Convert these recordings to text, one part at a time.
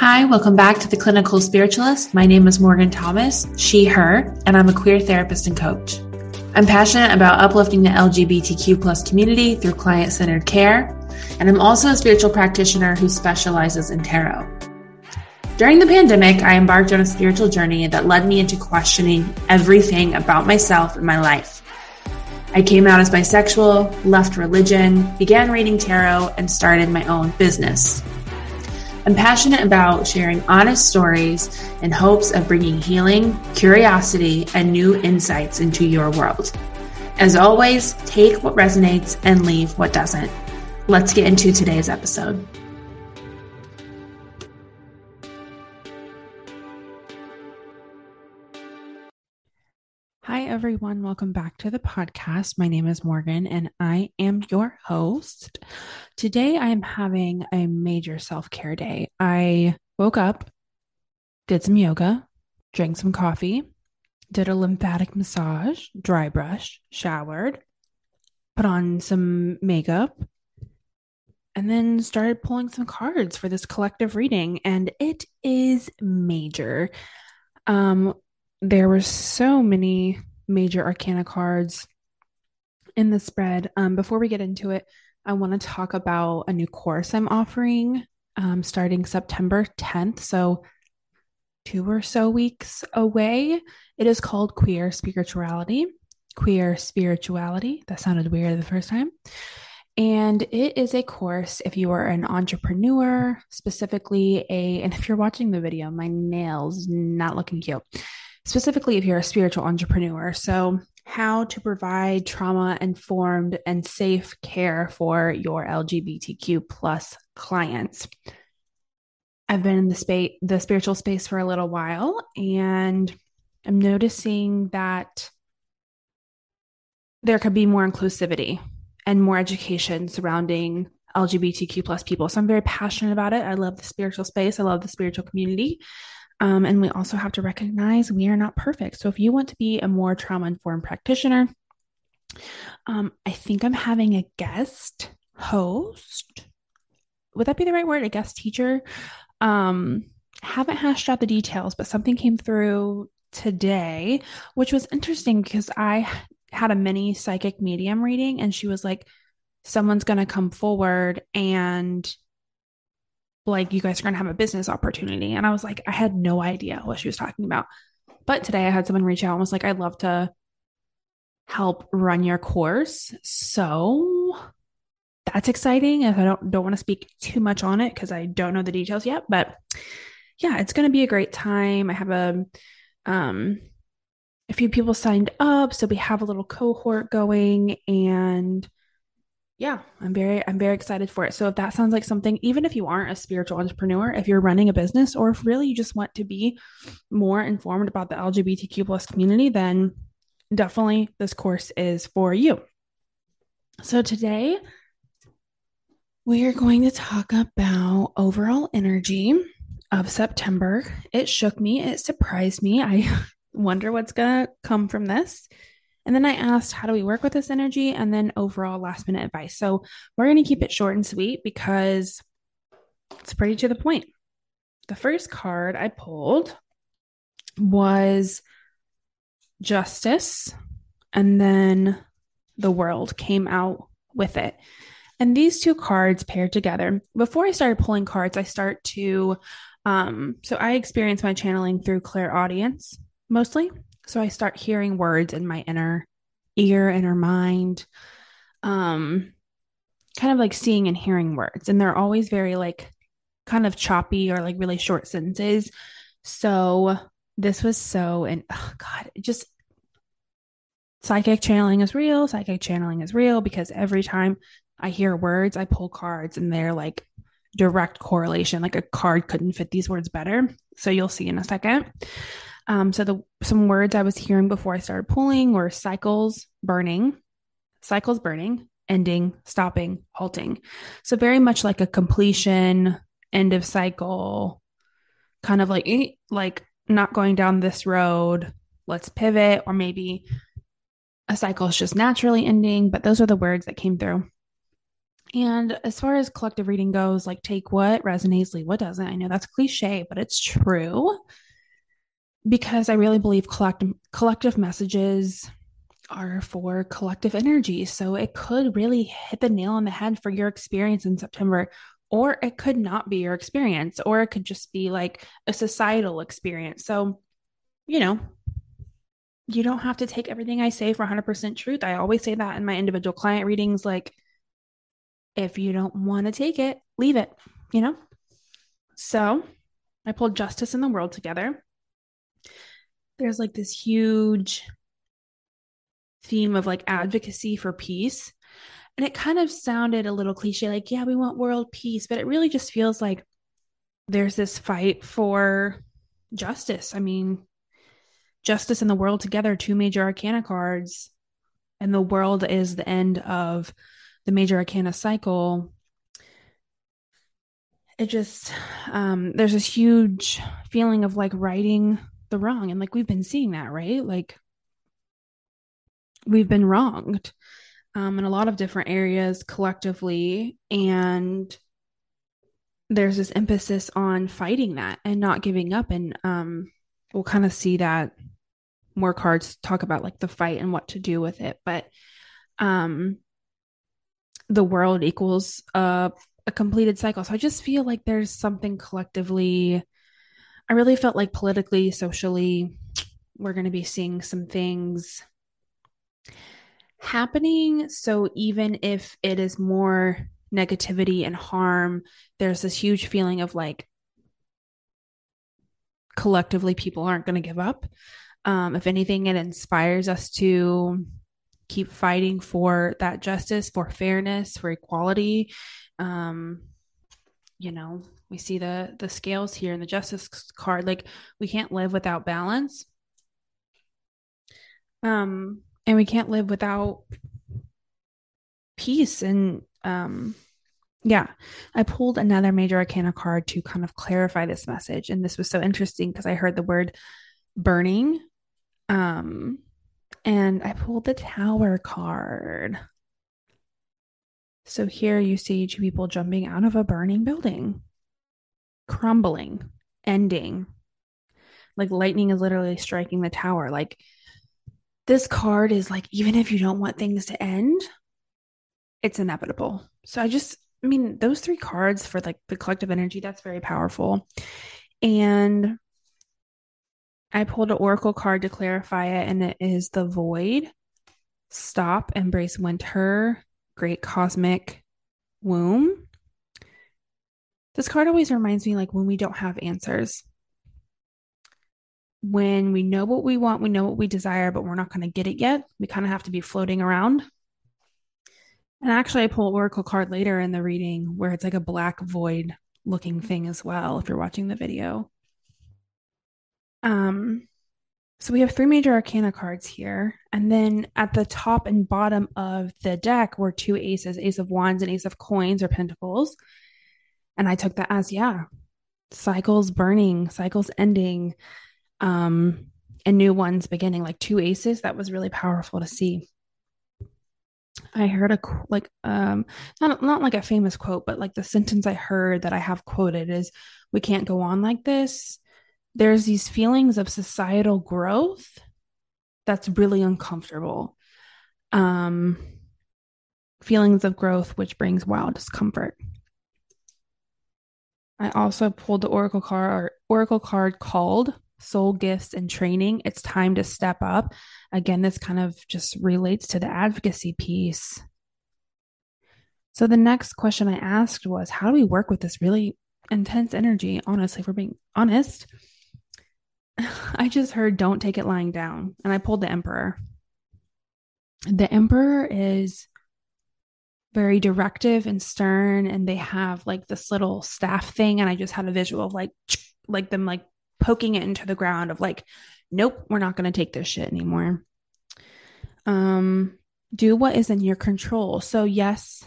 Hi, welcome back to the Clinical Spiritualist. My name is Morgan Thomas, she, her, and I'm a queer therapist and coach. I'm passionate about uplifting the LGBTQ plus community through client centered care, and I'm also a spiritual practitioner who specializes in tarot. During the pandemic, I embarked on a spiritual journey that led me into questioning everything about myself and my life. I came out as bisexual, left religion, began reading tarot, and started my own business. I'm passionate about sharing honest stories in hopes of bringing healing, curiosity, and new insights into your world. As always, take what resonates and leave what doesn't. Let's get into today's episode. Everyone. Welcome back to the podcast. My name is Morgan and I am your host. Today, I am having a major self care day. I woke up, did some yoga, drank some coffee, did a lymphatic massage, dry brush, showered, put on some makeup, and then started pulling some cards for this collective reading. And it is major. Um, there were so many major arcana cards in the spread. Um, before we get into it, I want to talk about a new course I'm offering um, starting September 10th. So, two or so weeks away. It is called Queer Spirituality. Queer Spirituality. That sounded weird the first time. And it is a course if you are an entrepreneur, specifically a, and if you're watching the video, my nails not looking cute specifically if you're a spiritual entrepreneur. So, how to provide trauma informed and safe care for your LGBTQ plus clients. I've been in the space, the spiritual space for a little while, and I'm noticing that there could be more inclusivity and more education surrounding LGBTQ plus people. So I'm very passionate about it. I love the spiritual space. I love the spiritual community. Um, and we also have to recognize we are not perfect. So if you want to be a more trauma informed practitioner, um, I think I'm having a guest host. Would that be the right word? A guest teacher? Um, haven't hashed out the details, but something came through today, which was interesting because I had a mini psychic medium reading and she was like, someone's going to come forward and like you guys are going to have a business opportunity. And I was like, I had no idea what she was talking about. But today I had someone reach out and was like, I'd love to help run your course. So that's exciting. If I don't don't want to speak too much on it because I don't know the details yet, but yeah, it's going to be a great time. I have a um a few people signed up, so we have a little cohort going and yeah, I'm very I'm very excited for it. So if that sounds like something even if you aren't a spiritual entrepreneur, if you're running a business or if really you just want to be more informed about the LGBTQ plus community, then definitely this course is for you. So today we are going to talk about overall energy of September. It shook me, it surprised me. I wonder what's going to come from this. And then I asked, how do we work with this energy? And then overall last minute advice. So we're going to keep it short and sweet because it's pretty to the point. The first card I pulled was justice, and then the world came out with it. And these two cards paired together. Before I started pulling cards, I start to um so I experience my channeling through clairaudience mostly. So I start hearing words in my inner ear, inner mind, um, kind of like seeing and hearing words. And they're always very like kind of choppy or like really short sentences. So this was so, and oh God, just psychic channeling is real. Psychic channeling is real because every time I hear words, I pull cards and they're like direct correlation. Like a card couldn't fit these words better. So you'll see in a second. Um, so the some words I was hearing before I started pulling were cycles, burning, cycles burning, ending, stopping, halting. So very much like a completion, end of cycle, kind of like eh, like not going down this road, let's pivot, or maybe a cycle is just naturally ending. But those are the words that came through. And as far as collective reading goes, like take what resonates, leave what doesn't. I know that's cliche, but it's true because I really believe collective collective messages are for collective energy. So it could really hit the nail on the head for your experience in September, or it could not be your experience, or it could just be like a societal experience. So, you know, you don't have to take everything I say for 100% truth. I always say that in my individual client readings. Like, if you don't want to take it, leave it, you know? So I pulled justice in the world together. There's like this huge theme of like advocacy for peace. And it kind of sounded a little cliche, like, yeah, we want world peace, but it really just feels like there's this fight for justice. I mean, justice in the world together, two major arcana cards, and the world is the end of the major arcana cycle. It just, um, there's this huge feeling of like righting the wrong. And like we've been seeing that, right? Like we've been wronged um, in a lot of different areas collectively. And there's this emphasis on fighting that and not giving up. And um, we'll kind of see that more cards talk about like the fight and what to do with it. But um, the world equals a, a completed cycle. So I just feel like there's something collectively. I really felt like politically, socially, we're going to be seeing some things happening. So even if it is more negativity and harm, there's this huge feeling of like collectively people aren't going to give up. Um, if anything, it inspires us to keep fighting for that justice, for fairness, for equality. Um, you know, we see the the scales here in the justice card. Like we can't live without balance. Um, and we can't live without peace and um yeah i pulled another major arcana card to kind of clarify this message and this was so interesting because i heard the word burning um and i pulled the tower card so here you see two people jumping out of a burning building crumbling ending like lightning is literally striking the tower like this card is like, even if you don't want things to end, it's inevitable. So I just, I mean, those three cards for like the collective energy, that's very powerful. And I pulled an oracle card to clarify it, and it is the void. Stop, embrace winter, great cosmic womb. This card always reminds me like when we don't have answers when we know what we want, we know what we desire, but we're not going to get it yet. We kind of have to be floating around. And actually, I pull an Oracle card later in the reading where it's like a black void looking thing as well, if you're watching the video. Um, so we have three major arcana cards here. And then at the top and bottom of the deck were two aces, ace of wands and ace of coins or pentacles. And I took that as, yeah, cycles burning, cycles ending, um, and new ones beginning, like two aces. That was really powerful to see. I heard a like um not not like a famous quote, but like the sentence I heard that I have quoted is we can't go on like this. There's these feelings of societal growth that's really uncomfortable. Um feelings of growth which brings wild discomfort. I also pulled the oracle card oracle card called soul gifts and training, it's time to step up. Again, this kind of just relates to the advocacy piece. So the next question I asked was how do we work with this really intense energy? Honestly, if we're being honest, I just heard don't take it lying down. And I pulled the emperor. The emperor is very directive and stern and they have like this little staff thing and i just had a visual of like like them like poking it into the ground of like, nope, we're not going to take this shit anymore. Um, do what is in your control. So yes,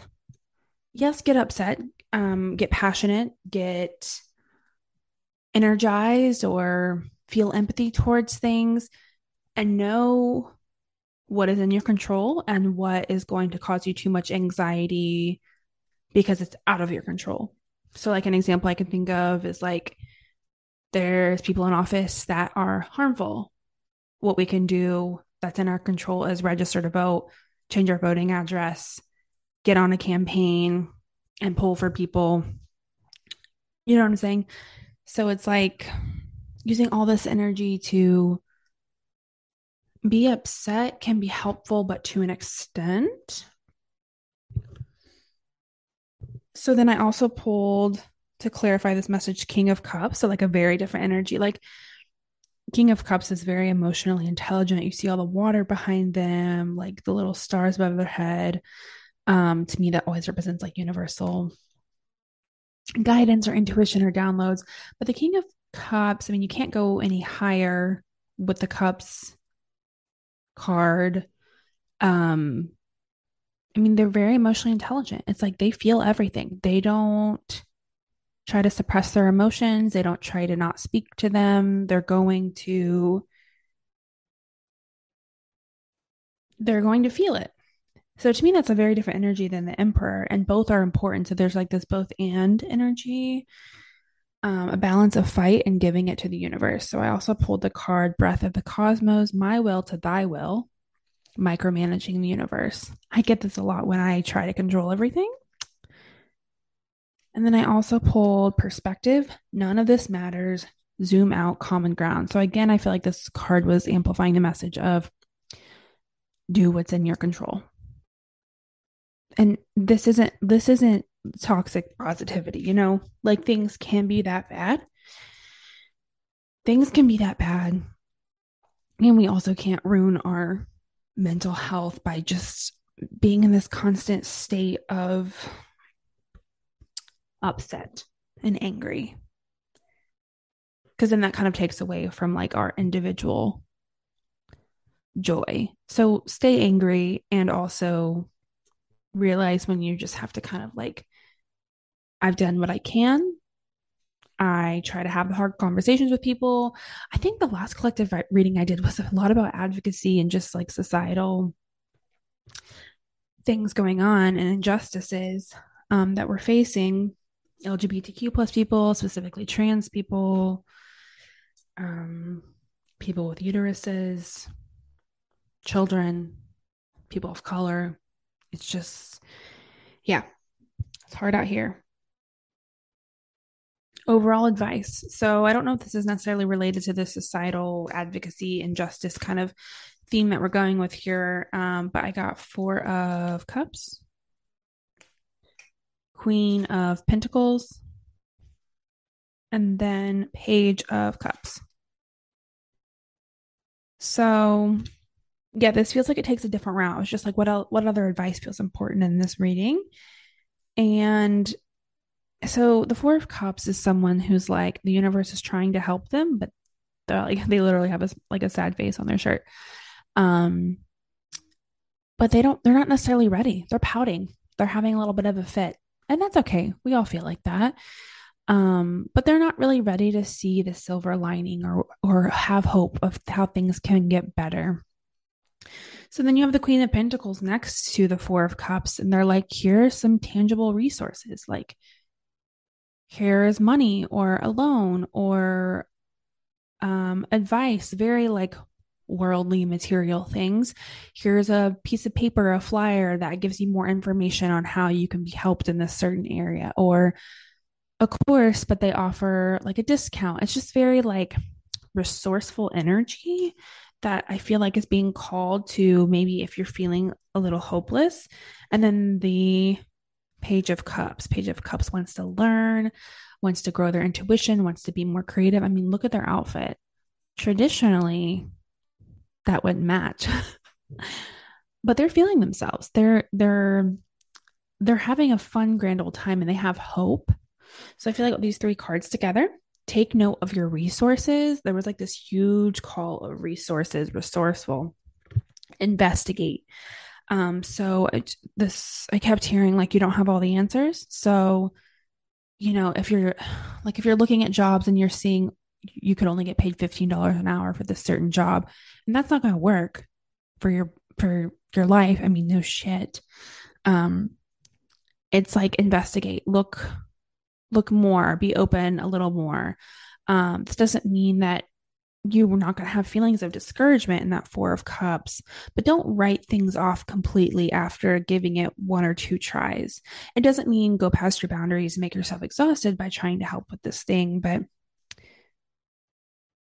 yes, get upset, um, get passionate, get energized or feel empathy towards things and know what is in your control and what is going to cause you too much anxiety because it's out of your control. So, like an example I can think of is like there's people in office that are harmful. What we can do that's in our control is register to vote, change our voting address, get on a campaign, and pull for people. You know what I'm saying? So it's like using all this energy to be upset can be helpful, but to an extent. So then I also pulled to clarify this message King of Cups. So, like a very different energy. Like King of Cups is very emotionally intelligent. You see all the water behind them, like the little stars above their head. Um, to me, that always represents like universal guidance or intuition or downloads. But the King of Cups, I mean, you can't go any higher with the Cups card. Um, I mean, they're very emotionally intelligent. It's like they feel everything. They don't try to suppress their emotions. They don't try to not speak to them. They're going to they're going to feel it. So to me that's a very different energy than the emperor and both are important. So there's like this both and energy. Um, a balance of fight and giving it to the universe. So I also pulled the card Breath of the Cosmos, My Will to Thy Will, micromanaging the universe. I get this a lot when I try to control everything. And then I also pulled perspective. None of this matters. Zoom out, common ground. So again, I feel like this card was amplifying the message of do what's in your control. And this isn't this isn't toxic positivity, you know? Like things can be that bad. Things can be that bad. And we also can't ruin our mental health by just being in this constant state of upset and angry. Because then that kind of takes away from like our individual joy. So stay angry and also realize when you just have to kind of like, I've done what I can. I try to have hard conversations with people. I think the last collective reading I did was a lot about advocacy and just like societal things going on and injustices um, that we're facing LGBTQ plus people, specifically trans people, um, people with uteruses, children, people of color. It's just, yeah, it's hard out here. Overall advice. So, I don't know if this is necessarily related to the societal advocacy and justice kind of theme that we're going with here, um, but I got four of cups Queen of Pentacles, and then Page of Cups. So, yeah, this feels like it takes a different route. It's just like what else, what other advice feels important in this reading? And so the Four of Cups is someone who's like the universe is trying to help them, but they're like they literally have a like a sad face on their shirt. Um, but they don't. They're not necessarily ready. They're pouting. They're having a little bit of a fit and that's okay. We all feel like that. Um, but they're not really ready to see the silver lining or or have hope of how things can get better. So then you have the Queen of Pentacles next to the Four of Cups, and they're like, here's some tangible resources. Like, here is money or a loan or um, advice, very like worldly material things. Here's a piece of paper, a flyer that gives you more information on how you can be helped in this certain area, or a course, but they offer like a discount. It's just very like resourceful energy that I feel like is being called to maybe if you're feeling a little hopeless. And then the Page of Cups. Page of Cups wants to learn, wants to grow their intuition, wants to be more creative. I mean, look at their outfit. Traditionally, that wouldn't match. but they're feeling themselves. They're they're they're having a fun grand old time and they have hope. So I feel like these three cards together, take note of your resources. There was like this huge call of resources, resourceful, investigate. Um, so it, this I kept hearing like you don't have all the answers. So, you know, if you're like if you're looking at jobs and you're seeing you could only get paid $15 an hour for this certain job and that's not going to work for your for your life i mean no shit um it's like investigate, look, look more, be open a little more. Um, this doesn't mean that you are not going to have feelings of discouragement in that four of cups but don't write things off completely after giving it one or two tries. It doesn't mean go past your boundaries and make yourself exhausted by trying to help with this thing but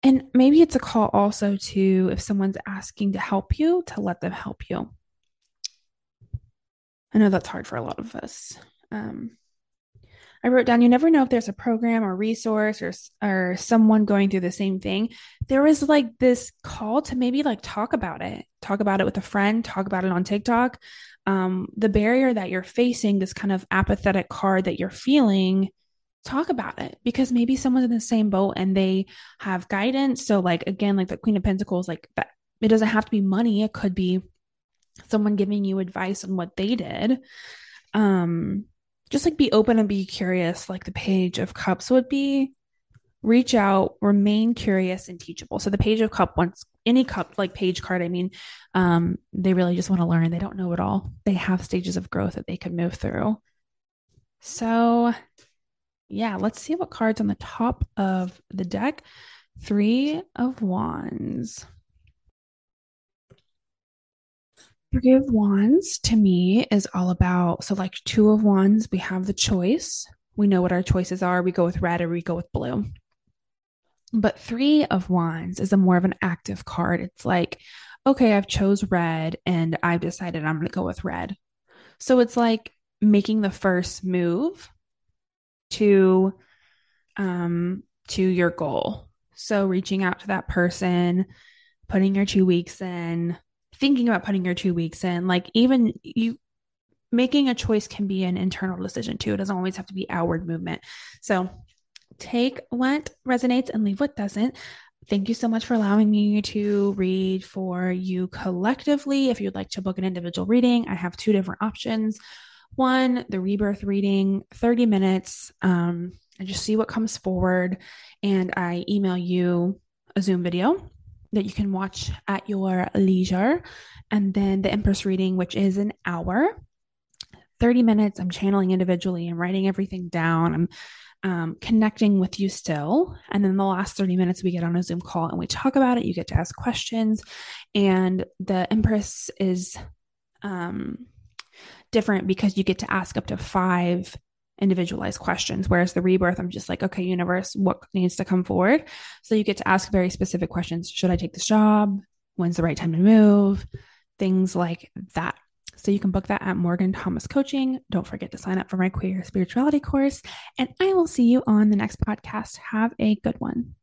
and maybe it's a call also to if someone's asking to help you to let them help you. I know that's hard for a lot of us um, I wrote down, you never know if there's a program or resource or or someone going through the same thing. There was like this call to maybe like talk about it, talk about it with a friend, talk about it on TikTok. Um, the barrier that you're facing, this kind of apathetic card that you're feeling, talk about it because maybe someone's in the same boat and they have guidance. So, like again, like the Queen of Pentacles, like that, it doesn't have to be money. It could be someone giving you advice on what they did. Um, just like be open and be curious, like the page of cups would be. Reach out, remain curious and teachable. So the page of cup wants any cup like page card, I mean, um, they really just want to learn. They don't know it all. They have stages of growth that they can move through. So yeah, let's see what cards on the top of the deck. Three of Wands. Three of Wands to me is all about so, like Two of Wands, we have the choice. We know what our choices are. We go with red or we go with blue. But Three of Wands is a more of an active card. It's like, okay, I've chose red and I've decided I'm going to go with red. So it's like making the first move to um to your goal. So reaching out to that person, putting your 2 weeks in, thinking about putting your two weeks in, like even you making a choice can be an internal decision too. It doesn't always have to be outward movement. So take what resonates and leave what doesn't. Thank you so much for allowing me to read for you collectively. If you'd like to book an individual reading, I have two different options. One, the rebirth reading, 30 minutes. Um, I just see what comes forward and I email you a Zoom video that you can watch at your leisure. And then the Empress reading, which is an hour, 30 minutes. I'm channeling individually. I'm writing everything down. I'm um, connecting with you still. And then the last 30 minutes, we get on a Zoom call and we talk about it. You get to ask questions. And the Empress is um, different because you get to ask up to five individualized questions. Whereas the rebirth, I'm just like, okay, universe, what needs to come forward? So you get to ask very specific questions. Should I take this job? When's the right time to move? Things like that. So you can book that at Morgan Thomas Coaching. Don't forget to sign up for my queer spirituality course. And I will see you on the next podcast. Have a good one.